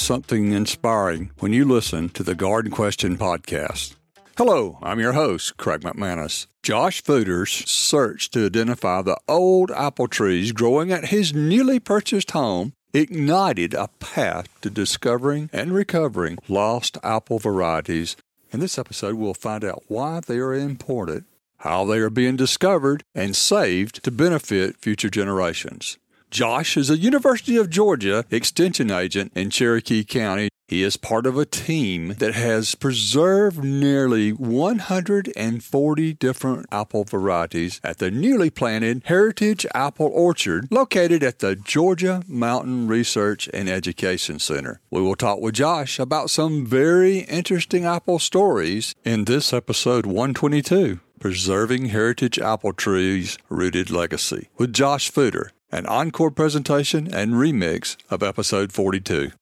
something inspiring when you listen to the Garden Question podcast. Hello, I'm your host, Craig McManus. Josh Fuder's search to identify the old apple trees growing at his newly purchased home ignited a path to discovering and recovering lost apple varieties. In this episode, we'll find out why they are important, how they are being discovered and saved to benefit future generations. Josh is a University of Georgia extension agent in Cherokee County. He is part of a team that has preserved nearly 140 different apple varieties at the newly planted Heritage Apple Orchard located at the Georgia Mountain Research and Education Center. We will talk with Josh about some very interesting apple stories in this episode 122. Preserving Heritage Apple Trees Rooted Legacy with Josh Fuder an encore presentation and remix of episode 42.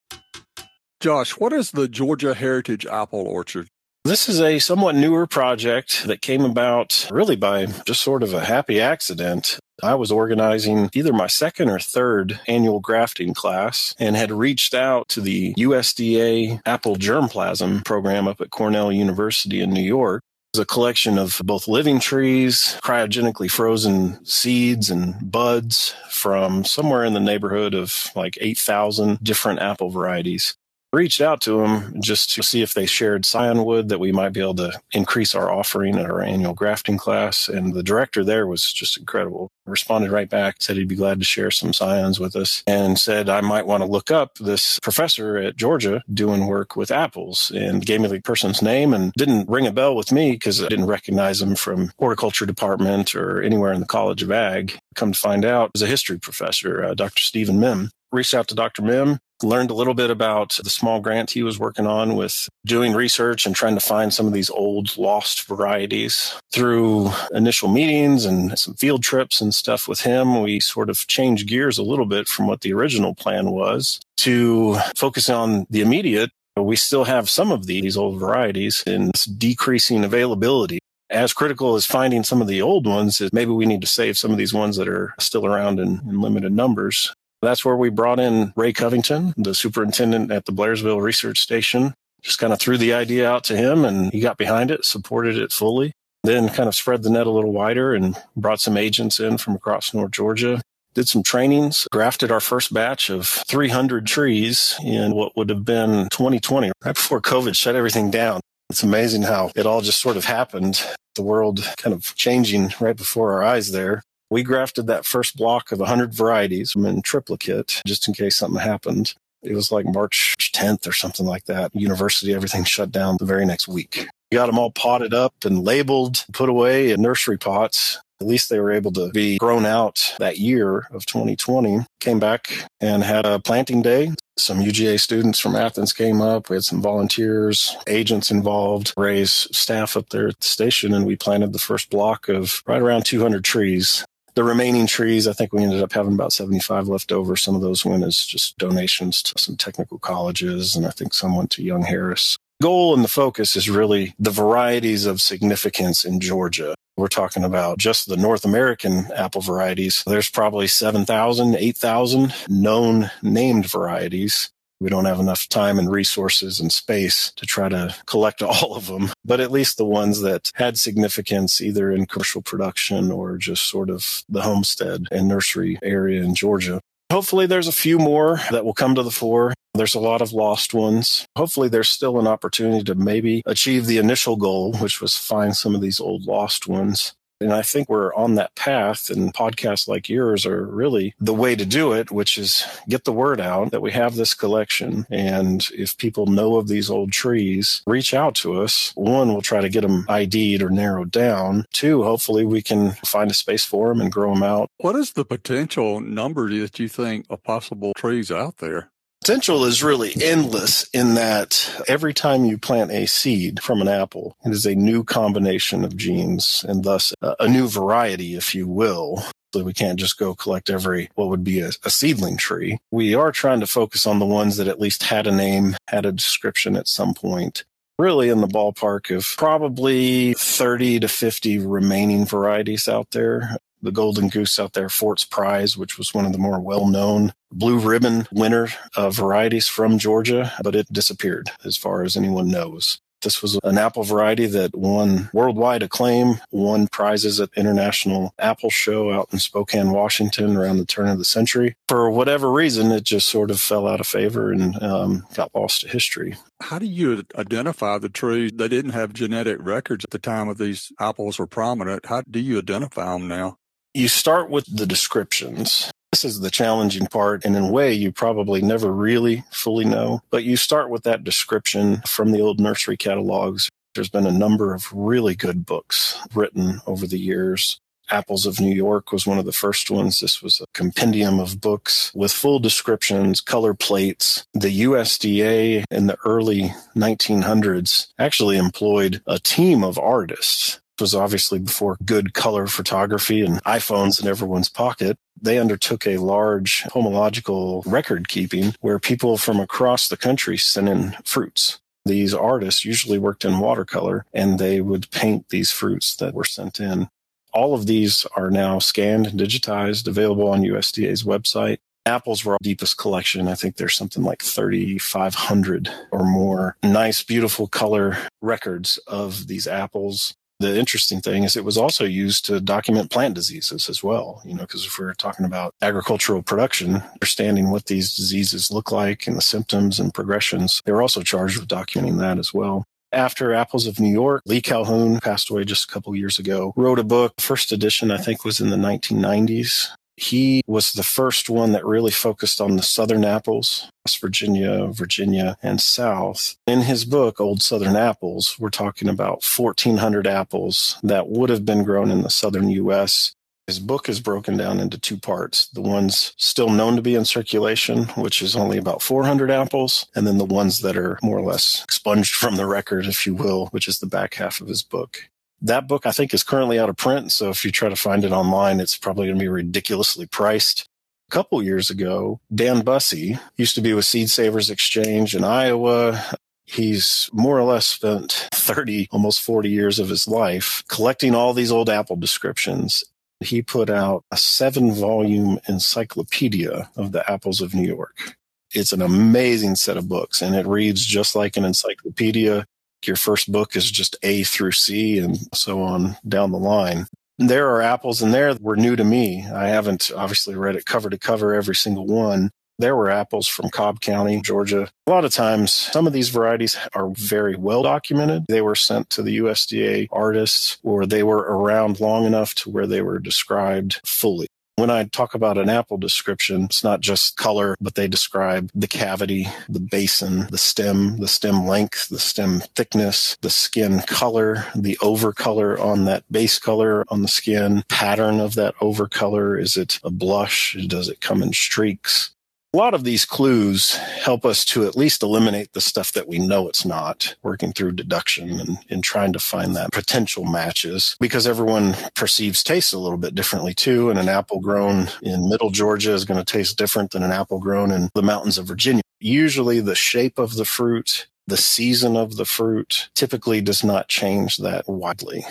Josh, what is the Georgia Heritage Apple Orchard? This is a somewhat newer project that came about really by just sort of a happy accident. I was organizing either my second or third annual grafting class and had reached out to the USDA Apple Germplasm program up at Cornell University in New York a collection of both living trees, cryogenically frozen seeds and buds from somewhere in the neighborhood of like 8,000 different apple varieties reached out to them just to see if they shared scion wood that we might be able to increase our offering at our annual grafting class. And the director there was just incredible. Responded right back, said he'd be glad to share some scions with us, and said I might want to look up this professor at Georgia doing work with apples and gave me the person's name and didn't ring a bell with me because I didn't recognize him from horticulture department or anywhere in the College of Ag. Come to find out, was a history professor, uh, Dr. Stephen Mihm reached out to Dr. Mihm learned a little bit about the small grant he was working on with doing research and trying to find some of these old lost varieties. Through initial meetings and some field trips and stuff with him we sort of changed gears a little bit from what the original plan was to focus on the immediate. We still have some of these old varieties in decreasing availability. As critical as finding some of the old ones is maybe we need to save some of these ones that are still around in, in limited numbers that's where we brought in Ray Covington, the superintendent at the Blairsville Research Station. Just kind of threw the idea out to him and he got behind it, supported it fully. Then kind of spread the net a little wider and brought some agents in from across North Georgia. Did some trainings, grafted our first batch of 300 trees in what would have been 2020, right before COVID shut everything down. It's amazing how it all just sort of happened. The world kind of changing right before our eyes there. We grafted that first block of 100 varieties in triplicate just in case something happened. It was like March 10th or something like that. University, everything shut down the very next week. We got them all potted up and labeled, put away in nursery pots. At least they were able to be grown out that year of 2020. Came back and had a planting day. Some UGA students from Athens came up. We had some volunteers, agents involved, Ray's staff up there at the station, and we planted the first block of right around 200 trees the remaining trees, I think we ended up having about 75 left over. Some of those went as just donations to some technical colleges, and I think some went to Young Harris. Goal and the focus is really the varieties of significance in Georgia. We're talking about just the North American apple varieties. There's probably 7,000, 8,000 known named varieties. We don't have enough time and resources and space to try to collect all of them, but at least the ones that had significance either in commercial production or just sort of the homestead and nursery area in Georgia. Hopefully there's a few more that will come to the fore. There's a lot of lost ones. Hopefully there's still an opportunity to maybe achieve the initial goal, which was find some of these old lost ones and I think we're on that path, and podcasts like yours are really the way to do it, which is get the word out that we have this collection. And if people know of these old trees, reach out to us. One, we'll try to get them ID'd or narrowed down. Two, hopefully we can find a space for them and grow them out. What is the potential number that you think of possible trees out there? Potential is really endless in that every time you plant a seed from an apple, it is a new combination of genes and thus a new variety, if you will. So we can't just go collect every what would be a, a, seedling tree. We are trying to focus on the ones that at least had a name, had a description at some point. Really in the ballpark of probably 30 to 50 remaining varieties out there the Golden Goose out there, Fort's Prize, which was one of the more well known blue ribbon winner of varieties from Georgia, but it disappeared as far as anyone knows. This was an apple variety that won worldwide acclaim, won prizes at the International Apple Show out in Spokane, Washington around the turn of the century. For whatever reason, it just sort of fell out of favor and um, got lost to history. How do you identify the trees? They didn't have genetic records at the time of these apples were prominent. How do you identify them now? You start with the descriptions. This is the challenging part. And in a way, you probably never really fully know, but you start with that description from the old nursery catalogs. There's been a number of really good books written over the years. Apples of New York was one of the first ones. This was a compendium of books with full descriptions, color plates. The USDA in the early 1900s actually employed a team of artists was obviously before good color photography and iPhones in everyone's pocket. They undertook a large pomological record keeping where people from across the country sent in fruits. These artists usually worked in watercolor and they would paint these fruits that were sent in. All of these are now scanned and digitized, available on USDA's website. Apples were our deepest collection. I think there's something like 3,500 or more nice, beautiful color records of these apples the interesting thing is it was also used to document plant diseases as well. You know, because if we're talking about agricultural production, understanding what these diseases look like and the symptoms and progressions, they're also charged with documenting that as well. After Apples of New York, Lee Calhoun passed away just a couple years ago, wrote a book. First edition, I think, was in the 1990s. He was the first one that really focused on the southern apples, West Virginia, Virginia, and South. In his book, Old Southern Apples, we're talking about 1,400 apples that would have been grown in the southern U.S. His book is broken down into two parts the ones still known to be in circulation, which is only about 400 apples, and then the ones that are more or less expunged from the record, if you will, which is the back half of his book. That book, I think, is currently out of print. So if you try to find it online, it's probably going to be ridiculously priced. A couple years ago, Dan Bussey used to be with Seed Savers Exchange in Iowa. He's more or less spent 30, almost 40 years of his life collecting all these old Apple descriptions. He put out a seven volume encyclopedia of the apples of New York. It's an amazing set of books and it reads just like an encyclopedia your first book is just A through C and so on down the line. There are apples in there that were new to me. I haven't obviously read it cover to cover every single one. There were apples from Cobb County, Georgia. A lot of times, some of these varieties are very well documented. They were sent to the USDA artists or they were around long enough to where they were described fully. When I talk about an apple description, it's not just color, but they describe the cavity, the basin, the stem, the stem length, the stem thickness, the skin color, the over color on that base color on the skin, pattern of that over color. Is it a blush? Does it come in streaks? A lot of these clues help us to at least eliminate the stuff that we know it's not, working through deduction and, and trying to find that potential matches because everyone perceives taste a little bit differently too. And an apple grown in middle Georgia is going to taste different than an apple grown in the mountains of Virginia. Usually the shape of the fruit the season of the fruit typically does not change that widely.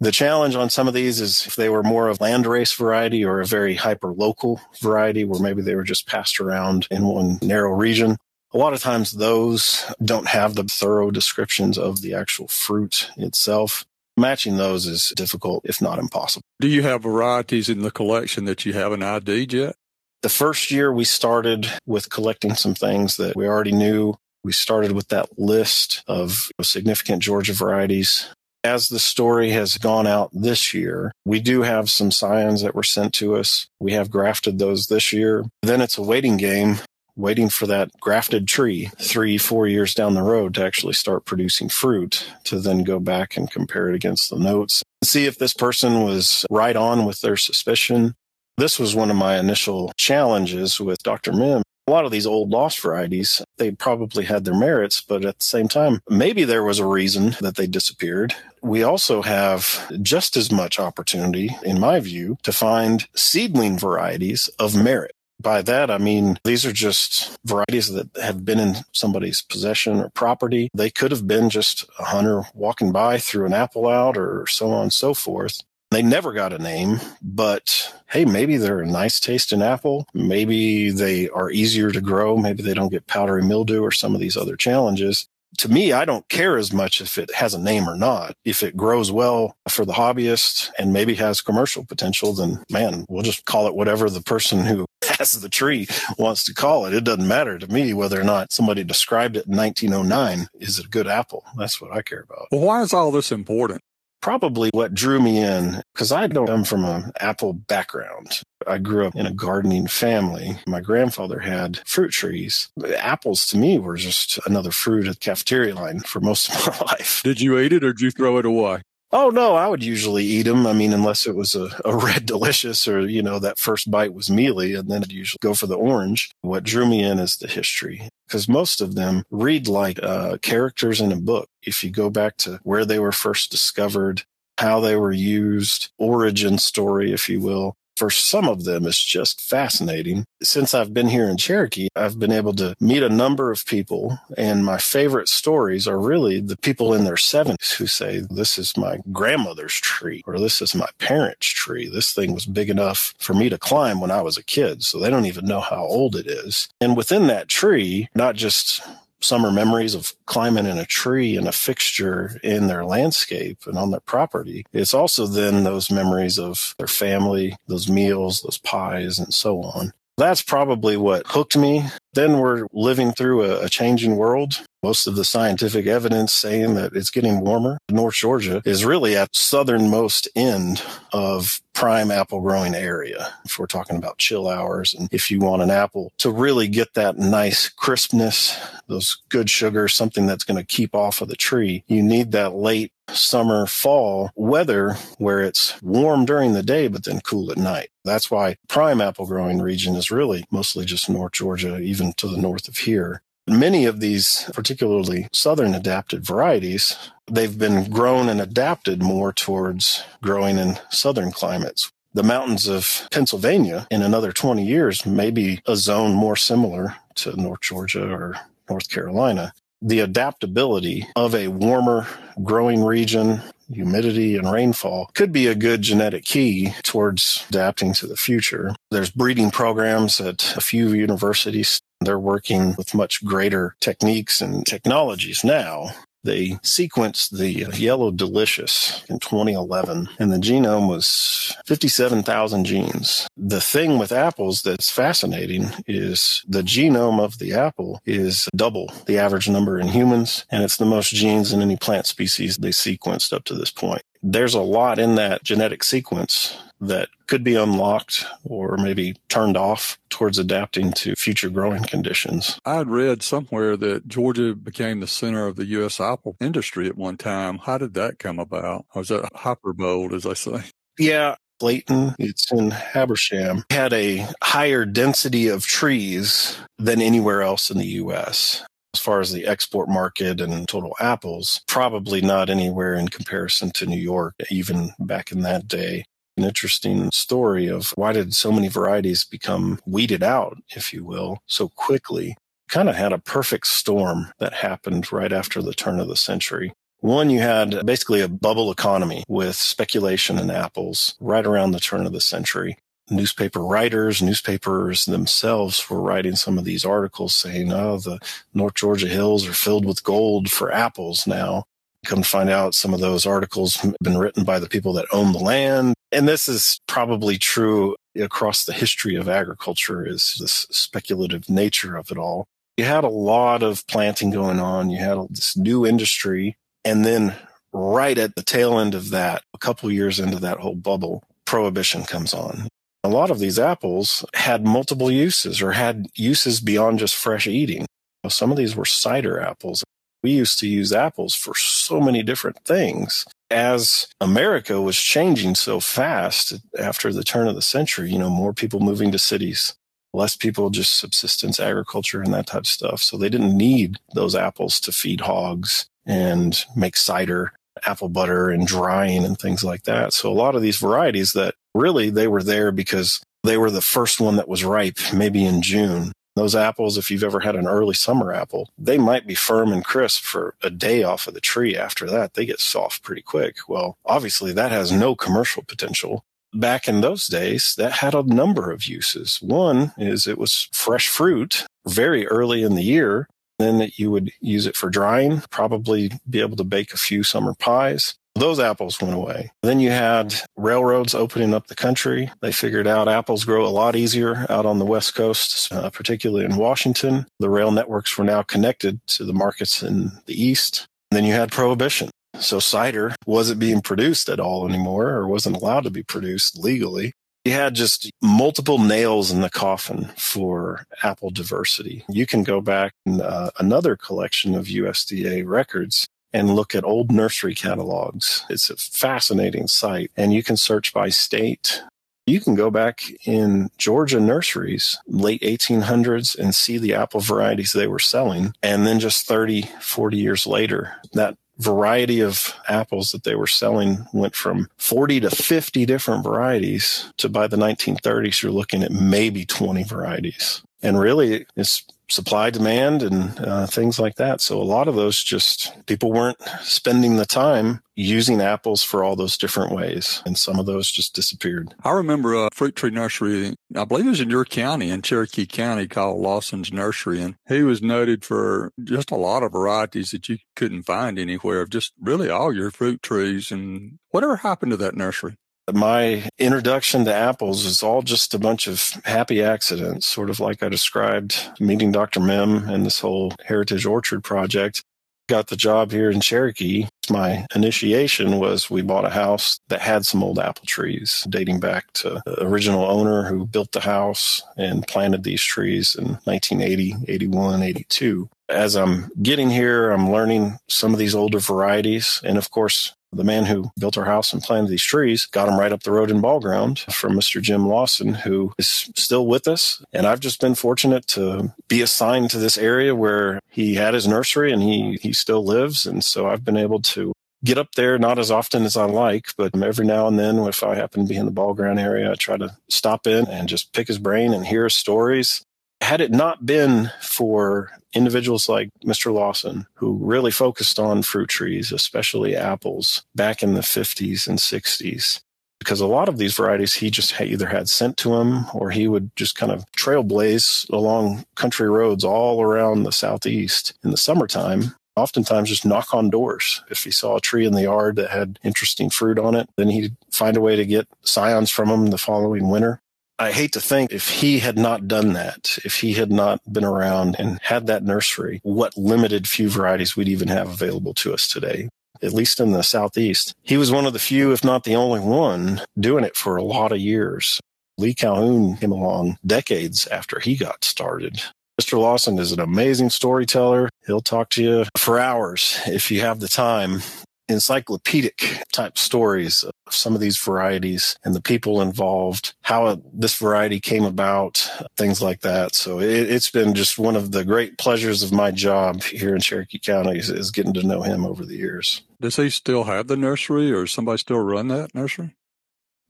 The challenge on some of these is if they were more of landrace variety or a very hyper local variety where maybe they were just passed around in one narrow region. A lot of times those don't have the thorough descriptions of the actual fruit itself. Matching those is difficult, if not impossible. Do you have varieties in the collection that you haven't ID'd yet? The first year we started with collecting some things that we already knew. We started with that list of significant Georgia varieties as the story has gone out this year, we do have some scions that were sent to us. We have grafted those this year. Then it's a waiting game, waiting for that grafted tree three, four years down the road to actually start producing fruit to then go back and compare it against the notes. See if this person was right on with their suspicion. This was one of my initial challenges with Dr. Mihm a lot of these old lost varieties, they probably had their merits, but at the same time, maybe there was a reason that they disappeared. We also have just as much opportunity, in my view, to find seedling varieties of merit. By that, I mean, these are just varieties that have been in somebody's possession or property. They could have been just a hunter walking by, threw an apple out, or so on and so forth. They never got a name, but hey, maybe they're a nice tasting apple. Maybe they are easier to grow. Maybe they don't get powdery mildew or some of these other challenges. To me, I don't care as much if it has a name or not. If it grows well for the hobbyist and maybe has commercial potential, then man, we'll just call it whatever the person who has the tree wants to call it. It doesn't matter to me whether or not somebody described it in 1909. Is it a good apple? That's what I care about. Well, why is all this important? Probably what drew me in because I don't come from an apple background. I grew up in a gardening family. My grandfather had fruit trees. Apples to me were just another fruit at the cafeteria line for most of my life. Did you eat it or did you throw it away? Oh no, I would usually eat them. I mean, unless it was a, a red delicious or, you know, that first bite was mealy and then I'd usually go for the orange. What drew me in is the history because most of them read like uh, characters in a book. If you go back to where they were first discovered, how they were used, origin story, if you will, for some of them, it's just fascinating. Since I've been here in Cherokee, I've been able to meet a number of people, and my favorite stories are really the people in their 70s who say, This is my grandmother's tree, or this is my parents' tree. This thing was big enough for me to climb when I was a kid. So they don't even know how old it is. And within that tree, not just summer memories of climbing in a tree and a fixture in their landscape and on their property. It's also then those memories of their family, those meals, those pies, and so on. That's probably what hooked me. Then we're living through a, a, changing world. Most of the scientific evidence saying that it's getting warmer. North Georgia is really at southernmost end of prime apple growing area. If we're talking about chill hours and if you want an apple to really get that nice crispness, those good sugars, something that's going to keep off of the tree, you need that late summer, fall weather where it's warm during the day, but then cool at night. That's why prime apple growing region is really mostly just North Georgia, even to the north of here. Many of these, particularly southern adapted varieties, they've been grown and adapted more towards growing in southern climates. The mountains of Pennsylvania in another 20 years may be a zone more similar to North Georgia or North Carolina the adaptability of a warmer growing region, humidity and rainfall could be a good genetic key towards adapting to the future. There's breeding programs at a few universities. They're working with much greater techniques and technologies now they sequenced the yellow delicious in 2011, and the genome was 57,000 genes. The thing with apples that's fascinating is the genome of the apple is double the average number in humans, and it's the most genes in any plant species they sequenced up to this point. There's a lot in that genetic sequence that could be unlocked or maybe turned off towards adapting to future growing conditions. I had read somewhere that Georgia became the center of the U.S. apple industry at one time. How did that come about? Or was that hyperbold, as I say? Yeah, Clayton, it's in Habersham, had a higher density of trees than anywhere else in the U.S. As far as the export market and total apples, probably not anywhere in comparison to New York, even back in that day an interesting story of why did so many varieties become weeded out, if you will, so quickly. Kind of had a perfect storm that happened right after the turn of the century. One, you had basically a bubble economy with speculation in apples right around the turn of the century. Newspaper writers, newspapers themselves were writing some of these articles saying, oh, the North Georgia hills are filled with gold for apples now. Come find out some of those articles have been written by the people that own the land. And this is probably true across the history of agriculture is this speculative nature of it all. You had a lot of planting going on. You had this new industry. And then right at the tail end of that, a couple years into that whole bubble, prohibition comes on. A lot of these apples had multiple uses or had uses beyond just fresh eating. Some of these were cider apples. We used to use apples for so many different things. As America was changing so fast after the turn of the century, you know, more people moving to cities, less people just subsistence agriculture and that type of stuff. So they didn't need those apples to feed hogs and make cider, apple butter and drying and things like that. So a lot of these varieties that really they were there because they were the first one that was ripe, maybe in June. Those apples, if you've ever had an early summer apple, they might be firm and crisp for a day off of the tree. After that, they get soft pretty quick. Well, obviously that has no commercial potential back in those days, that had a number of uses. One is it was fresh fruit very early in the year. Then that you would use it for drying, probably be able to bake a few summer pies. Those apples went away. Then you had railroads opening up the country. They figured out apples grow a lot easier out on the West Coast, uh, particularly in Washington. The rail networks were now connected to the markets in the East. And then you had prohibition. So cider wasn't being produced at all anymore or wasn't allowed to be produced legally. You had just multiple nails in the coffin for apple diversity. You can go back in uh, another collection of USDA records and look at old nursery catalogs. It's a fascinating site and you can search by state. You can go back in Georgia nurseries, late 1800s, and see the apple varieties they were selling. And then just 30, 40 years later, that variety of apples that they were selling went from 40 to 50 different varieties to by the 1930s, you're looking at maybe 20 varieties. And really, it's supply demand and uh, things like that. So a lot of those just people weren't spending the time using apples for all those different ways. And some of those just disappeared. I remember a fruit tree nursery, I believe it was in your county, in Cherokee County, called Lawson's Nursery. And he was noted for just a lot of varieties that you couldn't find anywhere of just really all your fruit trees. And whatever happened to that nursery? My introduction to apples is all just a bunch of happy accidents, sort of like I described meeting Dr. Mihm and this whole Heritage Orchard project. Got the job here in Cherokee. My initiation was we bought a house that had some old apple trees dating back to the original owner who built the house and planted these trees in 1980, 81, 82 as I'm getting here, I'm learning some of these older varieties. And of course, the man who built our house and planted these trees got them right up the road in ball ground from Mr. Jim Lawson, who is still with us. And I've just been fortunate to be assigned to this area where he had his nursery and he, he still lives. And so I've been able to get up there, not as often as I like, but every now and then, if I happen to be in the ball ground area, I try to stop in and just pick his brain and hear his stories had it not been for individuals like Mr. Lawson, who really focused on fruit trees, especially apples, back in the 50s and 60s, because a lot of these varieties he just either had sent to him or he would just kind of trailblaze along country roads all around the southeast in the summertime oftentimes just knock on doors. If he saw a tree in the yard that had interesting fruit on it, then he'd find a way to get scions from them the following winter. I hate to think if he had not done that, if he had not been around and had that nursery, what limited few varieties we'd even have available to us today. At least in the Southeast. He was one of the few, if not the only one, doing it for a lot of years. Lee Calhoun came along decades after he got started. Mr. Lawson is an amazing storyteller. He'll talk to you for hours if you have the time encyclopedic type stories of some of these varieties and the people involved, how this variety came about, things like that. So it, has been just one of the great pleasures of my job here in Cherokee County is, is getting to know him over the years. Does he still have the nursery or somebody still run that nursery?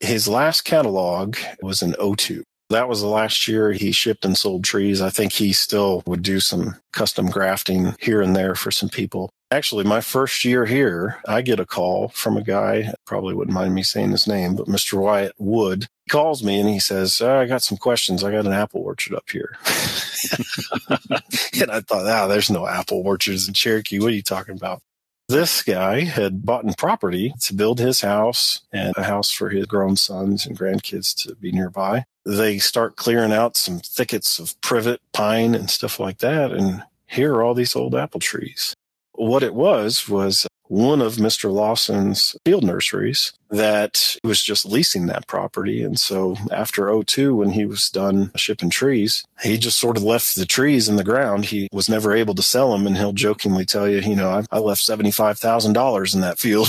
His last catalog was an O2. That was the last year he shipped and sold trees. I think he still would do some custom grafting here and there for some people. Actually, my first year here, I get a call from a guy, probably wouldn't mind me saying his name, but Mr. Wyatt Wood. He calls me and he says, oh, I got some questions. I got an apple orchard up here. and I thought, ah, oh, there's no apple orchards in Cherokee. What are you talking about? This guy had bought in property to build his house and a house for his grown sons and grandkids to be nearby. They start clearing out some thickets of privet, pine, and stuff like that. And here are all these old apple trees. What it was was one of Mr. Lawson's field nurseries that was just leasing that property. And so after 02, when he was done shipping trees, he just sort of left the trees in the ground. He was never able to sell them. And he'll jokingly tell you, you know, I, I left $75,000 in that field.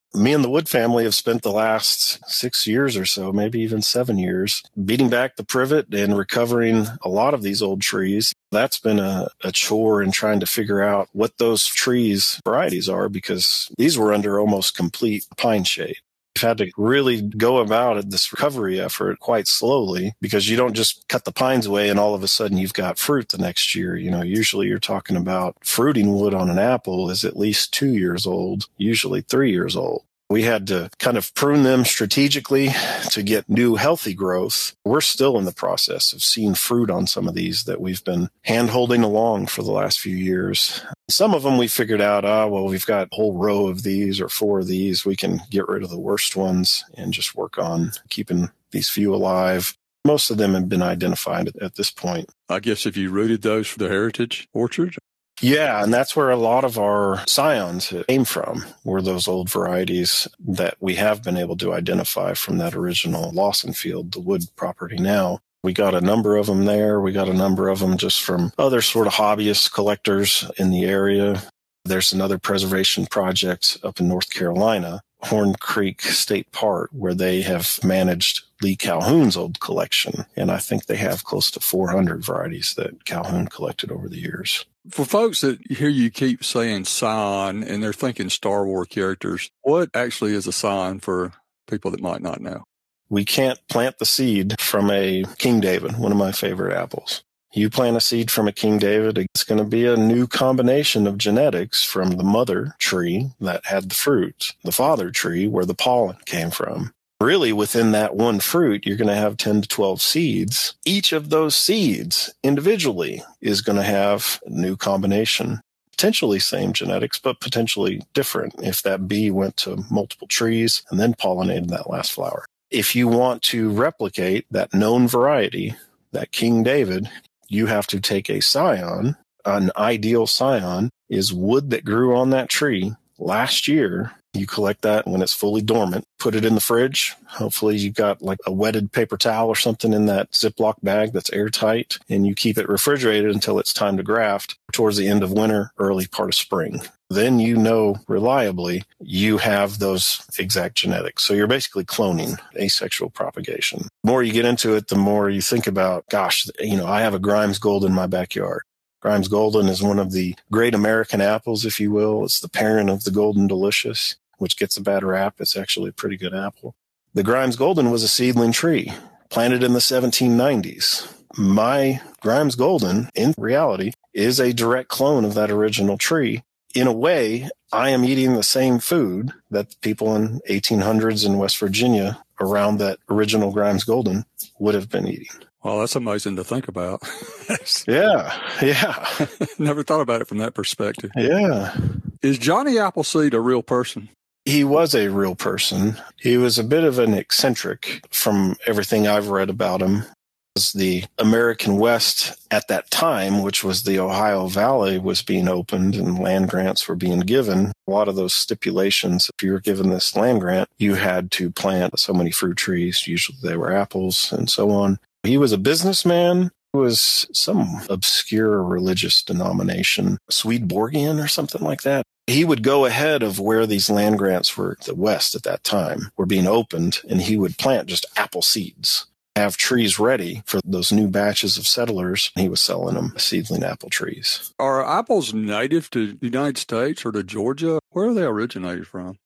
Me and the Wood family have spent the last six years or so, maybe even seven years, beating back the privet and recovering a lot of these old trees. That's been a, a chore in trying to figure out what those trees varieties are because these were under almost complete pine shade. We've had to really go about this recovery effort quite slowly because you don't just cut the pines away and all of a sudden you've got fruit the next year. You know, usually you're talking about fruiting wood on an apple is at least two years old, usually three years old. We had to kind of prune them strategically to get new healthy growth. We're still in the process of seeing fruit on some of these that we've been hand holding along for the last few years. Some of them we figured out, ah, well, we've got a whole row of these or four of these. We can get rid of the worst ones and just work on keeping these few alive. Most of them have been identified at this point. I guess if you rooted those for the heritage orchard, yeah, and that's where a lot of our scions came from, were those old varieties that we have been able to identify from that original Lawson field, the wood property now. We got a number of them there. We got a number of them just from other sort of hobbyist collectors in the area. There's another preservation project up in North Carolina, Horne Creek State Park, where they have managed Lee Calhoun's old collection. And I think they have close to 400 varieties that Calhoun collected over the years. For folks that hear you keep saying scion and they're thinking Star Wars characters, what actually is a scion for people that might not know? We can't plant the seed from a King David, one of my favorite apples. You plant a seed from a King David, it's going to be a new combination of genetics from the mother tree that had the fruit, the father tree where the pollen came from really within that one fruit, you're going to have 10 to 12 seeds. Each of those seeds individually is going to have a new combination, potentially same genetics, but potentially different if that bee went to multiple trees and then pollinated that last flower. If you want to replicate that known variety, that King David, you have to take a scion. An ideal scion is wood that grew on that tree last year you collect that when it's fully dormant, put it in the fridge. Hopefully you've got like a wetted paper towel or something in that Ziploc bag that's airtight and you keep it refrigerated until it's time to graft towards the end of winter, early part of spring. Then you know reliably you have those exact genetics. So you're basically cloning asexual propagation. The more you get into it, the more you think about, gosh, you know, I have a Grimes Gold in my backyard. Grimes Golden is one of the great American apples, if you will. It's the parent of the Golden Delicious, which gets a bad rap. It's actually a pretty good apple. The Grimes Golden was a seedling tree planted in the 1790s. My Grimes Golden, in reality, is a direct clone of that original tree. In a way, I am eating the same food that people in 1800s in West Virginia around that original Grimes Golden would have been eating. Well, that's amazing to think about. yeah, yeah. Never thought about it from that perspective. Yeah. Is Johnny Appleseed a real person? He was a real person. He was a bit of an eccentric from everything I've read about him the American West at that time, which was the Ohio Valley, was being opened and land grants were being given. A lot of those stipulations, if you were given this land grant, you had to plant so many fruit trees. Usually they were apples and so on. He was a businessman was some obscure religious denomination, Swedenborgian or something like that. He would go ahead of where these land grants were, the West at that time, were being opened, and he would plant just apple seeds, have trees ready for those new batches of settlers. He was selling them seedling apple trees. Are apples native to the United States or to Georgia? Where are they originated from?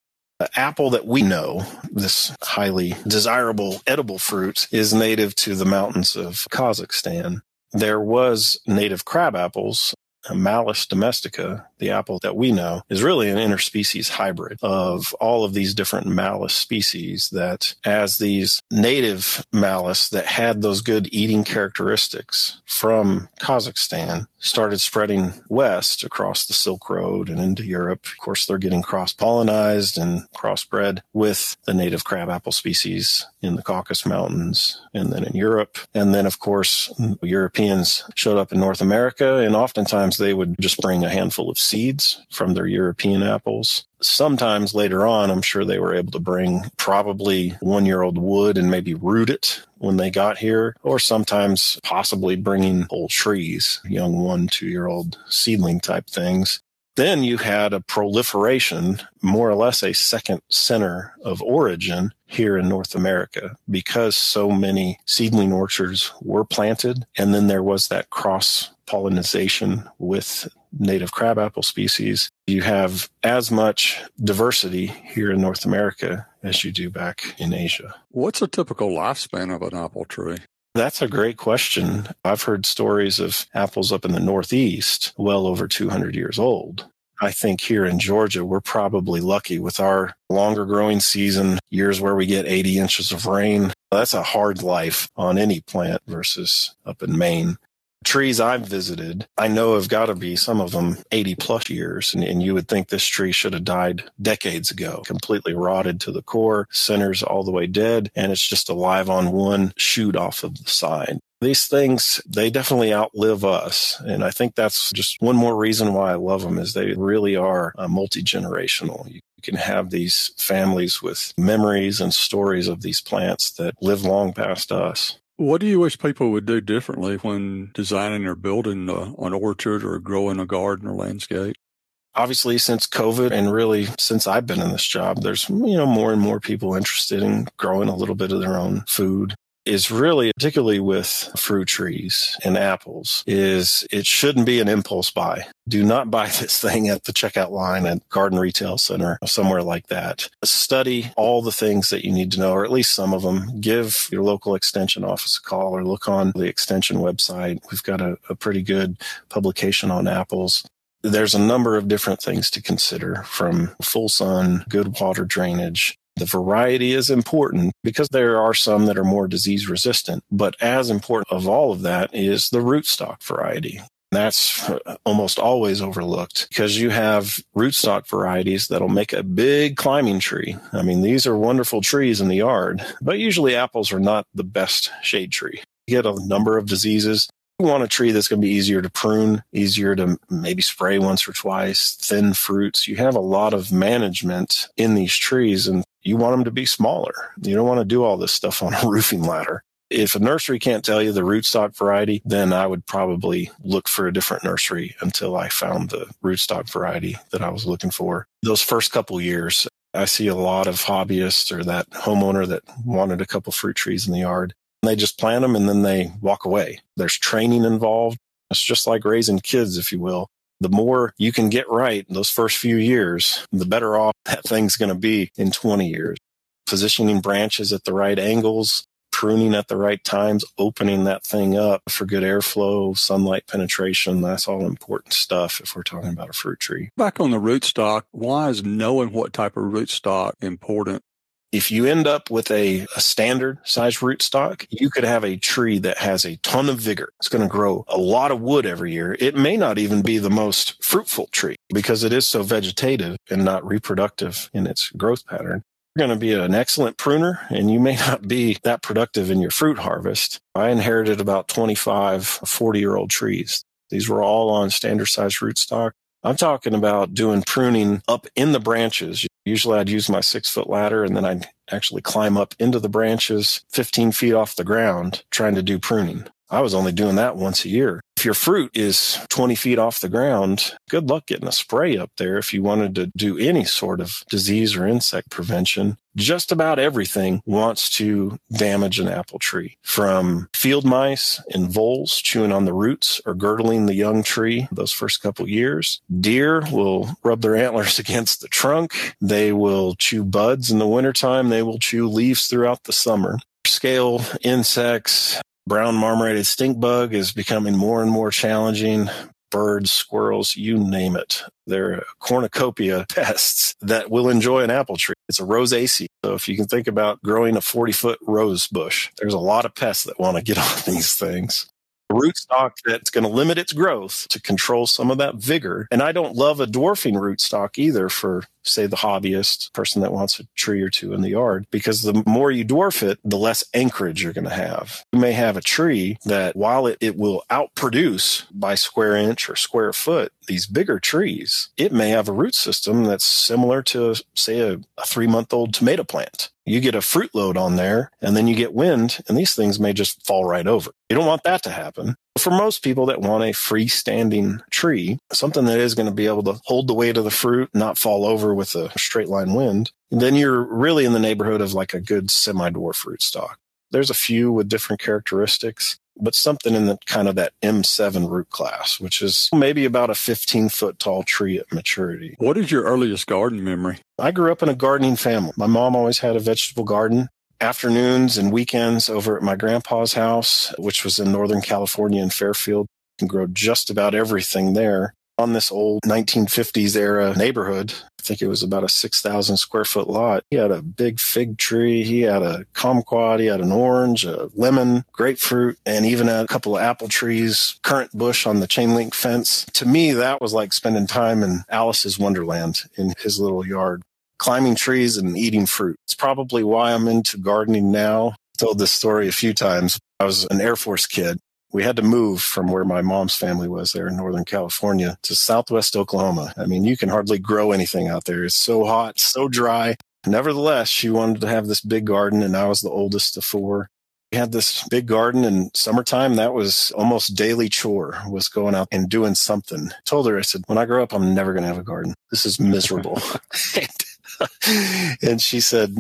Apple that we know, this highly desirable edible fruit, is native to the mountains of Kazakhstan. There was native crab apples Malus domestica, the apple that we know, is really an interspecies hybrid of all of these different Malus species that as these native Malus that had those good eating characteristics from Kazakhstan started spreading west across the Silk Road and into Europe. Of course, they're getting cross pollinized and crossbred with the native crabapple species in the Caucasus Mountains and then in Europe. And then, of course, Europeans showed up in North America, and oftentimes they would just bring a handful of seeds from their European apples Sometimes later on, I'm sure they were able to bring probably one year old wood and maybe root it when they got here, or sometimes possibly bringing whole trees, young one, two year old seedling type things. Then you had a proliferation, more or less a second center of origin here in North America because so many seedling orchards were planted. And then there was that cross pollination with native crabapple species. You have as much diversity here in North America as you do back in Asia. What's a typical lifespan of an apple tree? That's a great question. I've heard stories of apples up in the Northeast well over 200 years old. I think here in Georgia, we're probably lucky with our longer growing season, years where we get 80 inches of rain. That's a hard life on any plant versus up in Maine trees I've visited, I know have got to be some of them 80 plus years. And, and, you would think this tree should have died decades ago, completely rotted to the core, centers all the way dead. And it's just alive on one shoot off of the side. These things, they definitely outlive us. And I think that's just one more reason why I love them is they really are uh, multi-generational. You can have these families with memories and stories of these plants that live long past us. What do you wish people would do differently when designing or building a, an orchard or growing a garden or landscape? Obviously, since COVID and really since I've been in this job, there's, you know, more and more people interested in growing a little bit of their own food is really, particularly with fruit trees and apples, is it shouldn't be an impulse buy. Do not buy this thing at the checkout line at Garden Retail Center, or somewhere like that. Study all the things that you need to know, or at least some of them. Give your local extension office a call or look on the extension website. We've got a, a pretty good publication on apples there's a number of different things to consider from full sun, good water drainage, the variety is important because there are some that are more disease resistant, but as important of all of that is the rootstock variety. That's almost always overlooked because you have rootstock varieties that'll make a big climbing tree. I mean, these are wonderful trees in the yard, but usually apples are not the best shade tree. You get a number of diseases. You want a tree that's going to be easier to prune, easier to maybe spray once or twice, thin fruits. You have a lot of management in these trees and you want them to be smaller. You don't want to do all this stuff on a roofing ladder. If a nursery can't tell you the rootstock variety, then I would probably look for a different nursery until I found the rootstock variety that I was looking for. Those first couple years, I see a lot of hobbyists or that homeowner that wanted a couple fruit trees in the yard. They just plant them and then they walk away. There's training involved. It's just like raising kids, if you will the more you can get right those first few years, the better off that thing's going to be in 20 years. Positioning branches at the right angles, pruning at the right times, opening that thing up for good airflow, sunlight penetration. That's all important stuff if we're talking about a fruit tree. Back on the rootstock, why is knowing what type of rootstock important? If you end up with a, a standard size rootstock, you could have a tree that has a ton of vigor. It's going to grow a lot of wood every year. It may not even be the most fruitful tree because it is so vegetative and not reproductive in its growth pattern. You're going to be an excellent pruner and you may not be that productive in your fruit harvest. I inherited about 25 40 year old trees. These were all on standard size rootstock. I'm talking about doing pruning up in the branches. Usually I'd use my six foot ladder and then I'd actually climb up into the branches 15 feet off the ground trying to do pruning. I was only doing that once a year. If your fruit is 20 feet off the ground, good luck getting a spray up there if you wanted to do any sort of disease or insect prevention. Just about everything wants to damage an apple tree from field mice and voles chewing on the roots or girdling the young tree those first couple years. Deer will rub their antlers against the trunk. They will chew buds in the wintertime. They will chew leaves throughout the summer scale insects, Brown marmorated stink bug is becoming more and more challenging. Birds, squirrels, you name it. They're cornucopia pests that will enjoy an apple tree. It's a rosaceae. So if you can think about growing a 40 foot rose bush, there's a lot of pests that want to get on these things. Rootstock that's going to limit its growth to control some of that vigor. And I don't love a dwarfing rootstock either for say the hobbyist person that wants a tree or two in the yard because the more you dwarf it the less anchorage you're going to have you may have a tree that while it, it will outproduce by square inch or square foot these bigger trees it may have a root system that's similar to say a, a three month old tomato plant you get a fruit load on there and then you get wind and these things may just fall right over. You don't want that to happen. For most people that want a freestanding tree, something that is going to be able to hold the weight of the fruit, not fall over with a straight line wind, then you're really in the neighborhood of like a good semi dwarf rootstock. There's a few with different characteristics, but something in the kind of that M7 root class, which is maybe about a 15 foot tall tree at maturity. What is your earliest garden memory? I grew up in a gardening family. My mom always had a vegetable garden afternoons and weekends over at my grandpa's house, which was in Northern California in Fairfield. You can grow just about everything there on this old 1950s era neighborhood. I think it was about a 6,000 square foot lot. He had a big fig tree. He had a kumquat. He had an orange, a lemon, grapefruit, and even a couple of apple trees, currant bush on the chain link fence. To me, that was like spending time in Alice's Wonderland in his little yard climbing trees and eating fruit. It's probably why I'm into gardening now. I've told this story a few times. I was an Air Force kid. We had to move from where my mom's family was there in Northern California to Southwest Oklahoma. I mean, you can hardly grow anything out there. It's so hot, so dry. Nevertheless, she wanted to have this big garden and I was the oldest of four. We had this big garden in summertime. That was almost daily chore was going out and doing something. I told her, I said, when I grow up, I'm never going to have a garden. This is miserable. and she said,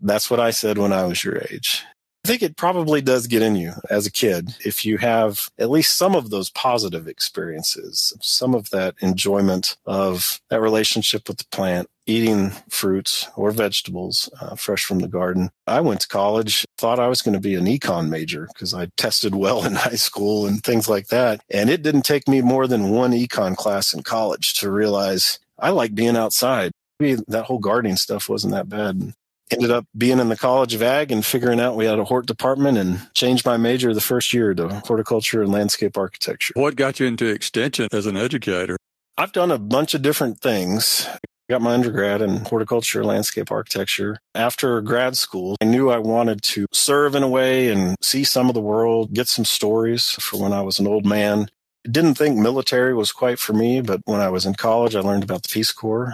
That's what I said when I was your age. I think it probably does get in you as a kid if you have at least some of those positive experiences, some of that enjoyment of that relationship with the plant, eating fruits or vegetables uh, fresh from the garden. I went to college, thought I was going to be an econ major because I tested well in high school and things like that. And it didn't take me more than one econ class in college to realize I like being outside maybe that whole gardening stuff wasn't that bad. Ended up being in the College of Ag and figuring out we had a hort department and changed my major the first year to horticulture and landscape architecture. What got you into extension as an educator? I've done a bunch of different things. got my undergrad in horticulture landscape architecture. After grad school, I knew I wanted to serve in a way and see some of the world, get some stories for when I was an old man. Didn't think military was quite for me, but when I was in college, I learned about the Peace Corps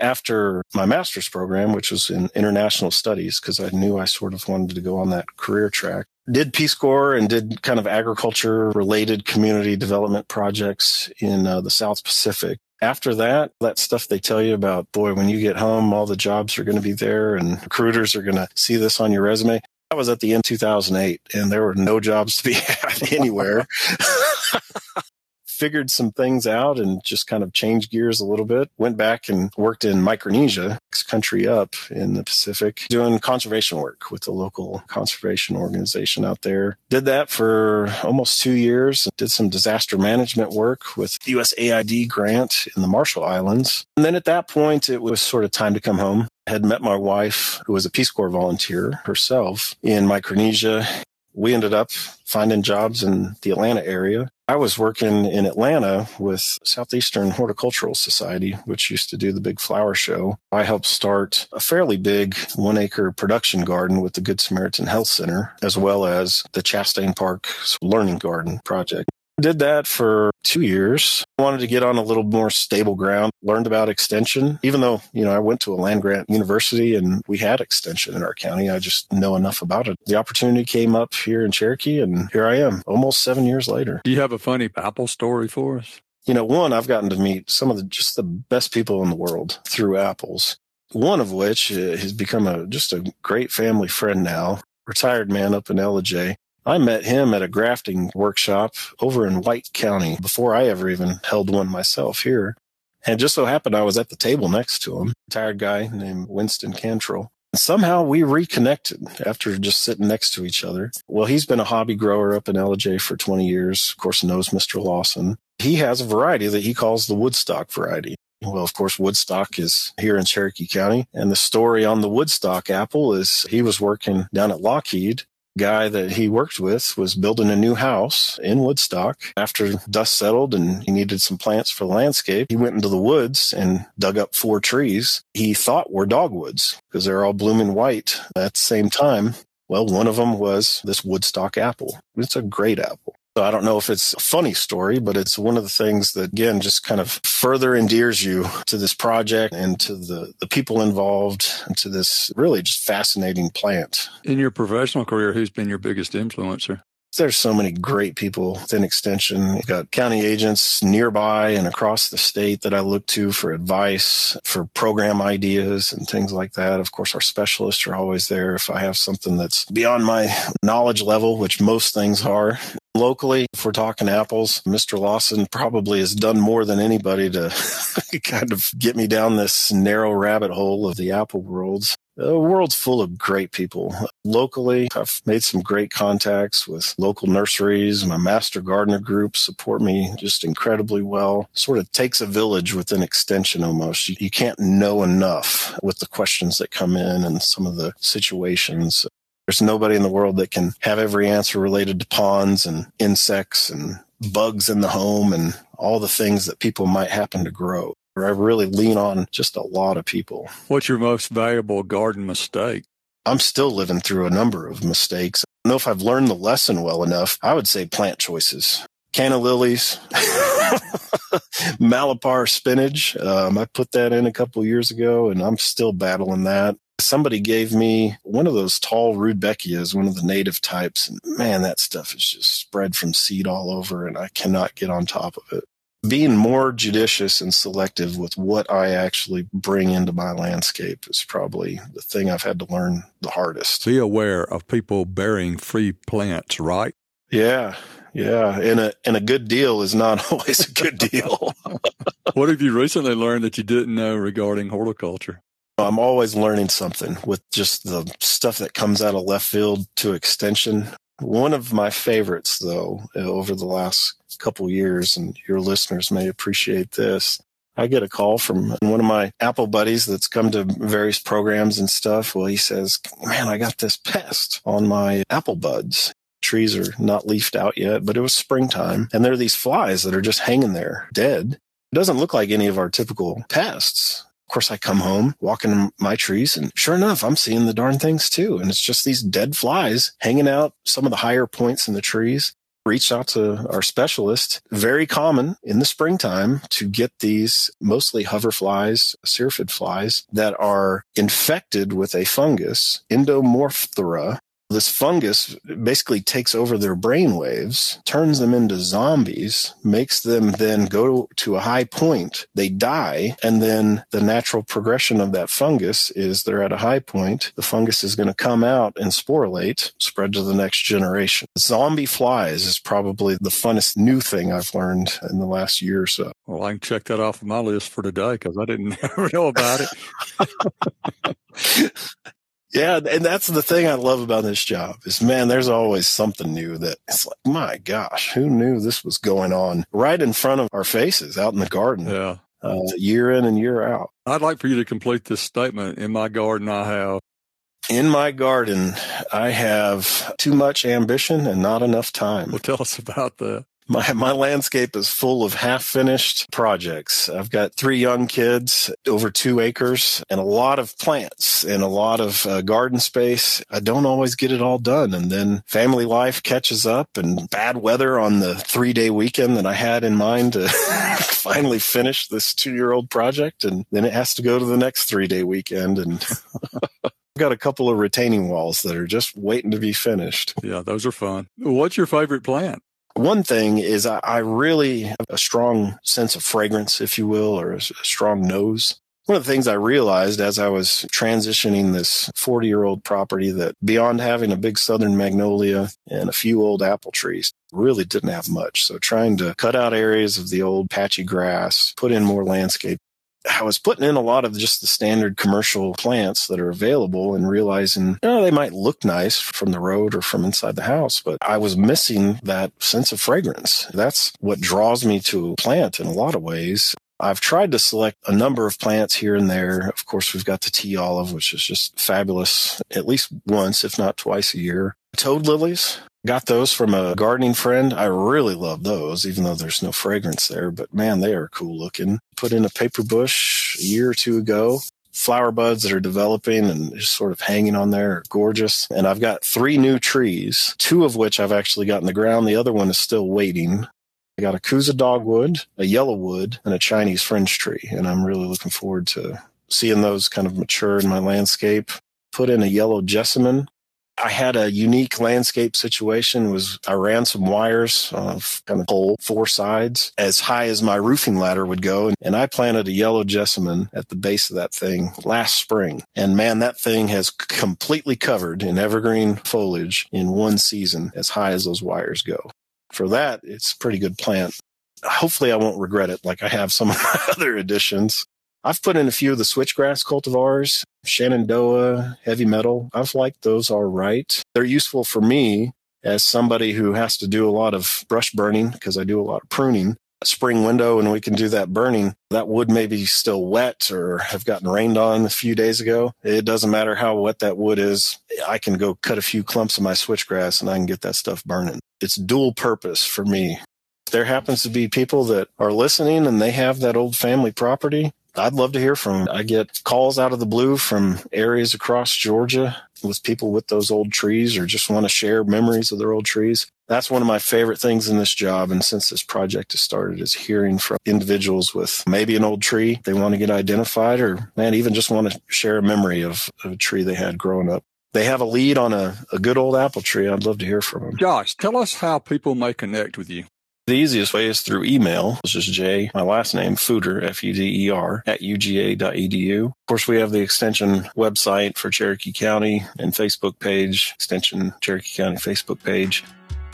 after my master's program, which was in international studies, because I knew I sort of wanted to go on that career track. Did Peace Corps and did kind of agriculture related community development projects in uh, the South Pacific. After that, that stuff they tell you about, boy, when you get home, all the jobs are going to be there and recruiters are going to see this on your resume. I was at the end 2008 and there were no jobs to be had anywhere. figured some things out and just kind of changed gears a little bit. Went back and worked in Micronesia, country up in the Pacific, doing conservation work with the local conservation organization out there. Did that for almost two years. Did some disaster management work with USAID grant in the Marshall Islands. And then at that point, it was sort of time to come home. Had met my wife, who was a Peace Corps volunteer herself in Micronesia we ended up finding jobs in the Atlanta area. I was working in Atlanta with Southeastern Horticultural Society, which used to do the big flower show. I helped start a fairly big one acre production garden with the Good Samaritan Health Center, as well as the Chastain Park Learning Garden project. Did that for two years. Wanted to get on a little more stable ground, learned about extension. Even though, you know, I went to a land grant university and we had extension in our county, I just know enough about it. The opportunity came up here in Cherokee and here I am almost seven years later. Do you have a funny apple story for us? You know, one, I've gotten to meet some of the just the best people in the world through apples. One of which uh, has become a just a great family friend now, retired man up in Ellijay. I met him at a grafting workshop over in White County before I ever even held one myself here. And just so happened I was at the table next to him, retired guy named Winston Cantrell. Somehow we reconnected after just sitting next to each other. Well, he's been a hobby grower up in Ellijay for 20 years. Of course, knows Mr. Lawson. He has a variety that he calls the Woodstock variety. Well, of course, Woodstock is here in Cherokee County. And the story on the Woodstock apple is he was working down at Lockheed guy that he worked with was building a new house in Woodstock. After dust settled and he needed some plants for the landscape, he went into the woods and dug up four trees he thought were dogwoods because they're all blooming white at the same time. Well, one of them was this Woodstock apple. It's a great apple. So I don't know if it's a funny story, but it's one of the things that again just kind of further endears you to this project and to the, the people involved and to this really just fascinating plant. In your professional career, who's been your biggest influencer? There's so many great people within Extension. You've got county agents nearby and across the state that I look to for advice, for program ideas and things like that. Of course, our specialists are always there if I have something that's beyond my knowledge level, which most things are. Locally, if we're talking apples, Mr. Lawson probably has done more than anybody to kind of get me down this narrow rabbit hole of the apple worlds. The world's full of great people. Locally, I've made some great contacts with local nurseries. My master gardener group support me just incredibly well. Sort of takes a village with an extension almost. You, you can't know enough with the questions that come in and some of the situations. There's nobody in the world that can have every answer related to ponds and insects and bugs in the home and all the things that people might happen to grow. I really lean on just a lot of people. What's your most valuable garden mistake? I'm still living through a number of mistakes. I don't know if I've learned the lesson well enough. I would say plant choices. Canna lilies, Malabar spinach. Um, I put that in a couple years ago and I'm still battling that somebody gave me one of those tall rudbeckias, one of the native types. And man, that stuff is just spread from seed all over and I cannot get on top of it. Being more judicious and selective with what I actually bring into my landscape is probably the thing I've had to learn the hardest. Be aware of people bearing free plants, right? Yeah. Yeah. And a, and a good deal is not always a good deal. what have you recently learned that you didn't know regarding horticulture? I'm always learning something with just the stuff that comes out of left field to extension. One of my favorites, though, uh, over the last couple years, and your listeners may appreciate this. I get a call from one of my Apple buddies that's come to various programs and stuff. Well, he says, Man, I got this pest on my apple buds. Trees are not leafed out yet, but it was springtime. And there are these flies that are just hanging there dead. It doesn't look like any of our typical pests. Of course, I come home, walking in my trees, and sure enough, I'm seeing the darn things too. And it's just these dead flies hanging out some of the higher points in the trees. Reached out to our specialist. Very common in the springtime to get these mostly hover flies, syrphid flies that are infected with a fungus, Entomophthora, this fungus basically takes over their brain waves, turns them into zombies, makes them then go to a high point. They die. And then the natural progression of that fungus is they're at a high point. The fungus is going to come out and sporulate, spread to the next generation. Zombie flies is probably the funnest new thing I've learned in the last year or so. Well, I can check that off of my list for today because I didn't know about it. Yeah, and that's the thing I love about this job is man, there's always something new that it's like, my gosh, who knew this was going on right in front of our faces out in the garden? Yeah. Uh, year in and year out. I'd like for you to complete this statement. In my garden, I have. In my garden, I have too much ambition and not enough time. Well, tell us about that my my landscape is full of half finished projects. I've got three young kids, over two acres, and a lot of plants and a lot of uh, garden space. I don't always get it all done, and then family life catches up, and bad weather on the three day weekend that I had in mind to finally finish this two year old project, and then it has to go to the next three day weekend, and. I've got a couple of retaining walls that are just waiting to be finished. Yeah, those are fun. What's your favorite plant? One thing is I, I really have a strong sense of fragrance, if you will, or a, a strong nose. One of the things I realized as I was transitioning this 40 year old property that beyond having a big southern magnolia and a few old apple trees, really didn't have much. So trying to cut out areas of the old patchy grass, put in more landscape I was putting in a lot of just the standard commercial plants that are available and realizing, they might look nice from the road or from inside the house, but I was missing that sense of fragrance. That's what draws me to a plant in a lot of ways. I've tried to select a number of plants here and there. Of course, we've got the tea olive, which is just fabulous at least once, if not twice a year. Toad lilies, got those from a gardening friend. I really love those, even though there's no fragrance there, but man, they are cool looking. Put in a paper bush a year or two ago. Flower buds that are developing and just sort of hanging on there are gorgeous. And I've got three new trees, two of which I've actually got in the ground. The other one is still waiting. I got a Kousa dogwood, a yellow wood, and a Chinese fringe tree. And I'm really looking forward to seeing those kind of mature in my landscape. Put in a yellow jessamine. I had a unique landscape situation was I ran some wires uh, of kind of pole four sides as high as my roofing ladder would go. And I planted a yellow jessamine at the base of that thing last spring. And man, that thing has completely covered in evergreen foliage in one season as high as those wires go for that, it's a pretty good plant. Hopefully, I won't regret it like I have some of my other additions. I've put in a few of the switchgrass cultivars, Shenandoah, heavy metal. I've liked those all right. They're useful for me as somebody who has to do a lot of brush burning because I do a lot of pruning. A Spring window and we can do that burning. That wood may be still wet or have gotten rained on a few days ago. It doesn't matter how wet that wood is. I can go cut a few clumps of my switchgrass and I can get that stuff burning it's dual purpose for me. There happens to be people that are listening and they have that old family property, I'd love to hear from. I get calls out of the blue from areas across Georgia with people with those old trees or just want to share memories of their old trees. That's one of my favorite things in this job. And since this project has started is hearing from individuals with maybe an old tree they want to get identified or man, even just want to share a memory of, of a tree they had growing up they have a lead on a, a good old apple tree, I'd love to hear from them. Josh, tell us how people may connect with you. The easiest way is through email. It's just J, my last name, Fuder, F-U-D-E-R, at uga.edu. Of course, we have the extension website for Cherokee County and Facebook page, extension Cherokee County Facebook page.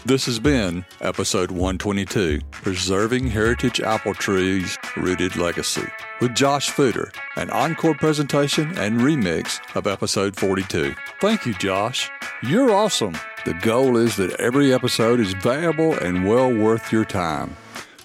This has been episode 122 Preserving Heritage Apple Trees Rooted Legacy with Josh Fuder, an encore presentation and remix of episode 42. Thank you, Josh. You're awesome. The goal is that every episode is valuable and well worth your time